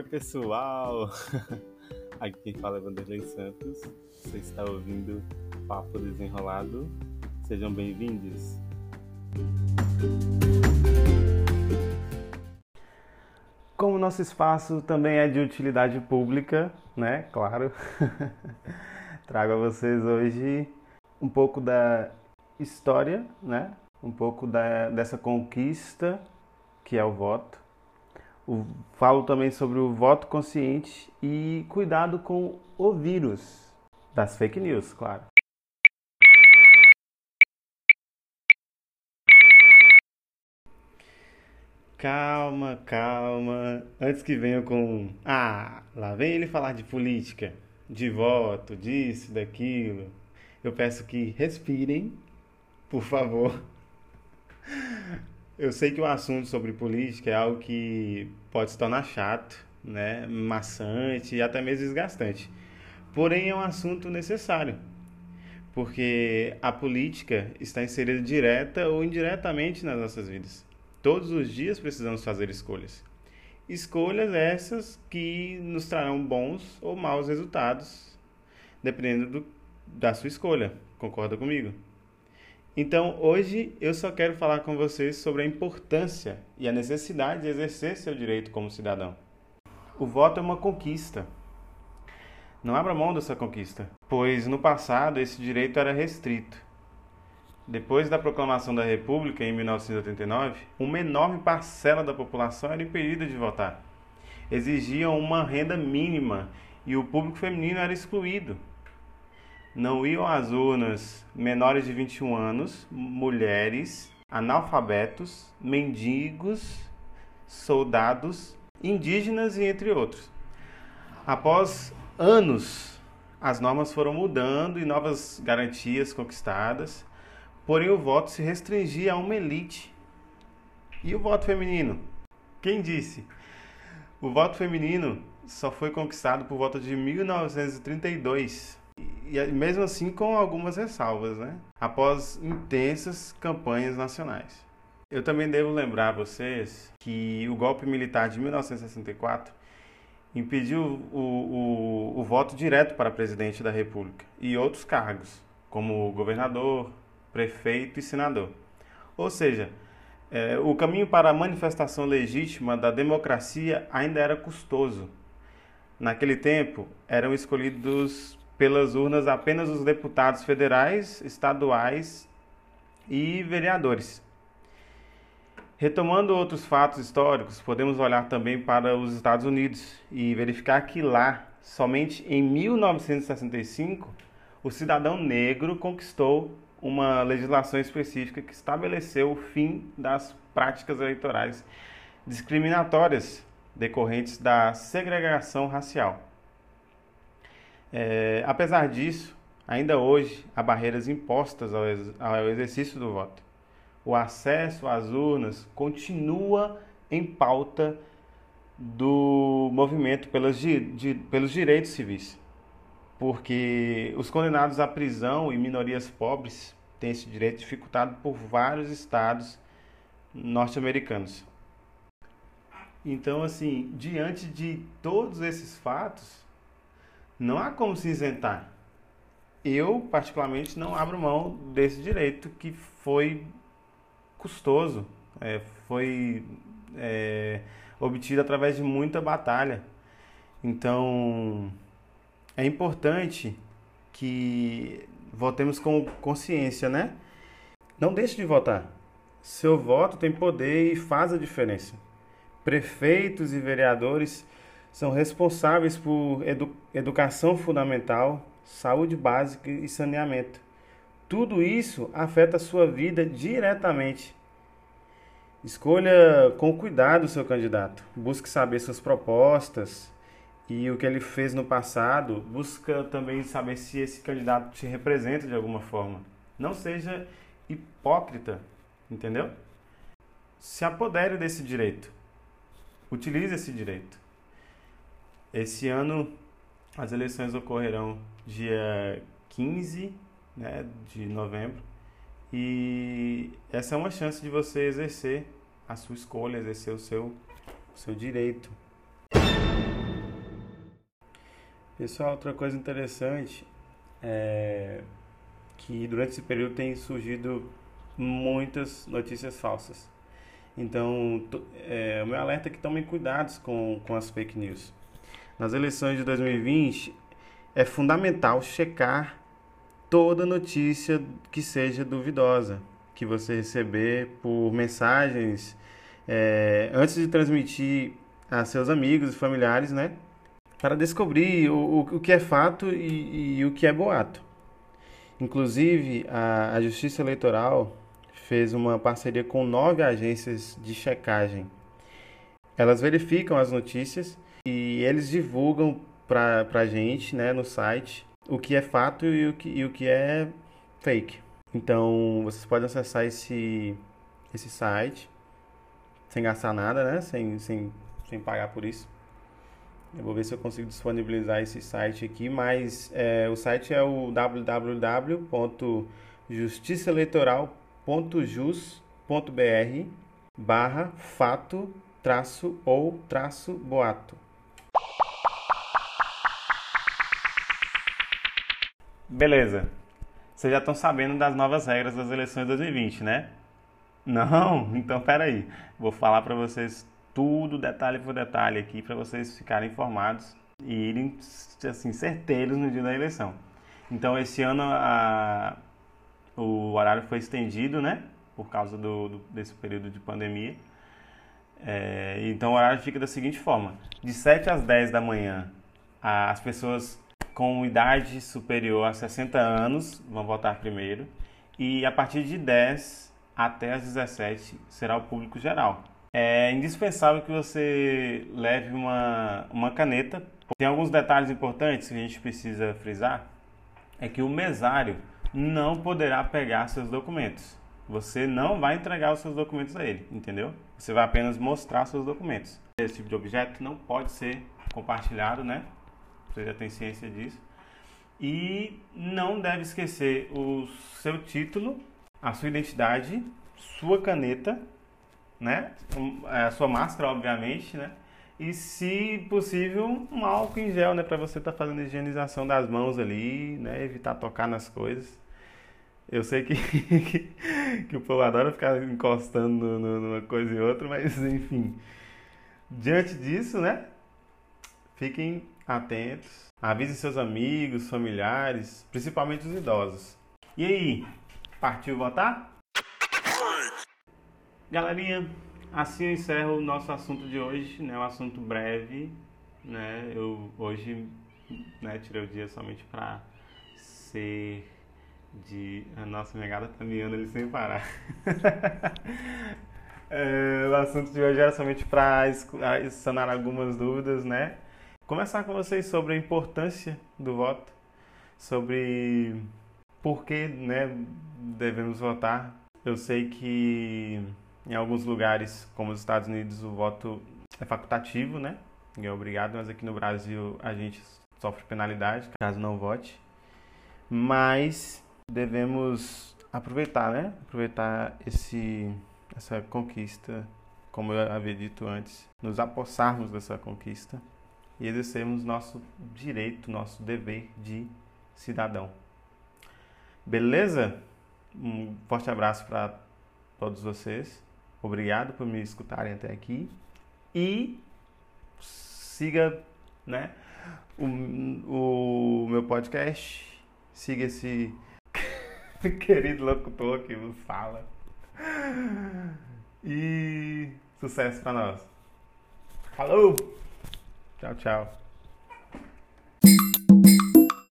Oi, pessoal! Aqui quem fala é Vanderlei Santos. Você está ouvindo Papo Desenrolado. Sejam bem-vindos. Como nosso espaço também é de utilidade pública, né? Claro. Trago a vocês hoje um pouco da história, né? Um pouco da, dessa conquista que é o voto o, falo também sobre o voto consciente e cuidado com o vírus das fake news, claro. Calma, calma. Antes que venha com. Ah, lá vem ele falar de política, de voto, disso, daquilo. Eu peço que respirem, por favor. Eu sei que o assunto sobre política é algo que pode se tornar chato, né, maçante e até mesmo desgastante. Porém, é um assunto necessário, porque a política está inserida direta ou indiretamente nas nossas vidas. Todos os dias precisamos fazer escolhas. Escolhas essas que nos trarão bons ou maus resultados, dependendo do, da sua escolha. Concorda comigo? Então, hoje eu só quero falar com vocês sobre a importância e a necessidade de exercer seu direito como cidadão. O voto é uma conquista. Não abra mão dessa conquista, pois no passado esse direito era restrito. Depois da proclamação da República em 1989, uma enorme parcela da população era impedida de votar. Exigiam uma renda mínima e o público feminino era excluído não iam às urnas menores de 21 anos, mulheres, analfabetos, mendigos, soldados, indígenas e entre outros. Após anos, as normas foram mudando e novas garantias conquistadas, porém o voto se restringia a uma elite. E o voto feminino? Quem disse? O voto feminino só foi conquistado por volta de 1932 e mesmo assim com algumas ressalvas, né? Após intensas campanhas nacionais. Eu também devo lembrar a vocês que o golpe militar de 1964 impediu o, o, o voto direto para presidente da República e outros cargos, como governador, prefeito e senador. Ou seja, é, o caminho para a manifestação legítima da democracia ainda era custoso. Naquele tempo, eram escolhidos pelas urnas apenas os deputados federais, estaduais e vereadores. Retomando outros fatos históricos, podemos olhar também para os Estados Unidos e verificar que lá, somente em 1965, o cidadão negro conquistou uma legislação específica que estabeleceu o fim das práticas eleitorais discriminatórias decorrentes da segregação racial. É, apesar disso, ainda hoje há barreiras impostas ao, ex ao exercício do voto. O acesso às urnas continua em pauta do movimento pelos, di pelos direitos civis, porque os condenados à prisão e minorias pobres têm esse direito dificultado por vários estados norte-americanos. Então, assim, diante de todos esses fatos, não há como se isentar. Eu, particularmente, não abro mão desse direito que foi custoso, é, foi é, obtido através de muita batalha. Então, é importante que votemos com consciência, né? Não deixe de votar. Seu voto tem poder e faz a diferença. Prefeitos e vereadores são responsáveis por edu educação fundamental, saúde básica e saneamento. Tudo isso afeta a sua vida diretamente. Escolha com cuidado o seu candidato. Busque saber suas propostas e o que ele fez no passado. Busca também saber se esse candidato te representa de alguma forma. Não seja hipócrita, entendeu? Se apodere desse direito. Utilize esse direito. Esse ano as eleições ocorrerão dia 15 né, de novembro e essa é uma chance de você exercer a sua escolha, exercer o seu, o seu direito. Pessoal, outra coisa interessante é que durante esse período tem surgido muitas notícias falsas. Então, é, o meu alerta é que tomem cuidados com, com as fake news. Nas eleições de 2020, é fundamental checar toda notícia que seja duvidosa, que você receber por mensagens é, antes de transmitir a seus amigos e familiares, né? Para descobrir o, o, que é fato e, e, o que é boato. Inclusive, a, a Justiça Eleitoral fez uma parceria com nove agências de checagem. Elas verificam as notícias e eles divulgam para a gente né, no site o que é fato e o que, e o que é fake. Então, vocês podem acessar esse, esse site sem gastar nada, né? Sem, sem, sem pagar por isso. Eu vou ver se eu consigo disponibilizar esse site aqui, mas é, o site é o www.justiçaeleitoral.jus.br barra fato traço ou traço boato. Beleza. Vocês já estão sabendo das novas regras das eleições de 2020, né? Não? Então peraí. Vou falar para vocês tudo detalhe por detalhe aqui para vocês ficarem informados e irem assim certeiros no dia da eleição. Então esse ano a, o horário foi estendido, né? Por causa do, do desse período de pandemia. É, então o horário fica da seguinte forma: de 7 às 10 da manhã, as pessoas com idade superior a 60 anos vão votar primeiro e a partir de 10 até as 17 será o público geral. É indispensável que você leve uma, uma caneta. Tem alguns detalhes importantes que a gente precisa frisar. É que o mesário não poderá pegar seus documentos. Você não vai entregar os seus documentos a ele, entendeu? Você vai apenas mostrar seus documentos. Esse tipo de objeto não pode ser compartilhado, né? Você já tem ciência disso. E não deve esquecer o seu título, a sua identidade, sua caneta, né? É, a sua máscara, obviamente, né? E, se possível, um álcool em gel, né? Para você estar tá fazendo higienização das mãos ali, né? Evitar tocar nas coisas. Eu sei que, que, que o povo adora ficar encostando numa coisa e outra, mas enfim. Diante disso, né? Fiquem atentos, avise seus amigos, familiares, principalmente os idosos. E aí, partiu votar? Galerinha, assim eu encerro o nosso assunto de hoje, né? Um assunto breve, né? Eu hoje né, tirei o dia somente para ser de. A nossa negada tá miando ali sem parar. é, o assunto de hoje era somente para sanar algumas dúvidas, né? Conversar com vocês sobre a importância do voto, sobre por que né, devemos votar. Eu sei que em alguns lugares, como os Estados Unidos, o voto é facultativo, né? É obrigado, mas aqui no Brasil a gente sofre penalidade caso não vote. Mas devemos aproveitar, né? Aproveitar esse, essa conquista, como eu havia dito antes, nos apossarmos dessa conquista e exercermos nosso direito, nosso dever de cidadão. Beleza? Um forte abraço para todos vocês. Obrigado por me escutarem até aqui. E siga né, o, o meu podcast. Siga esse querido locutor que nos fala. E sucesso para nós. Falou! Tchau, tchau.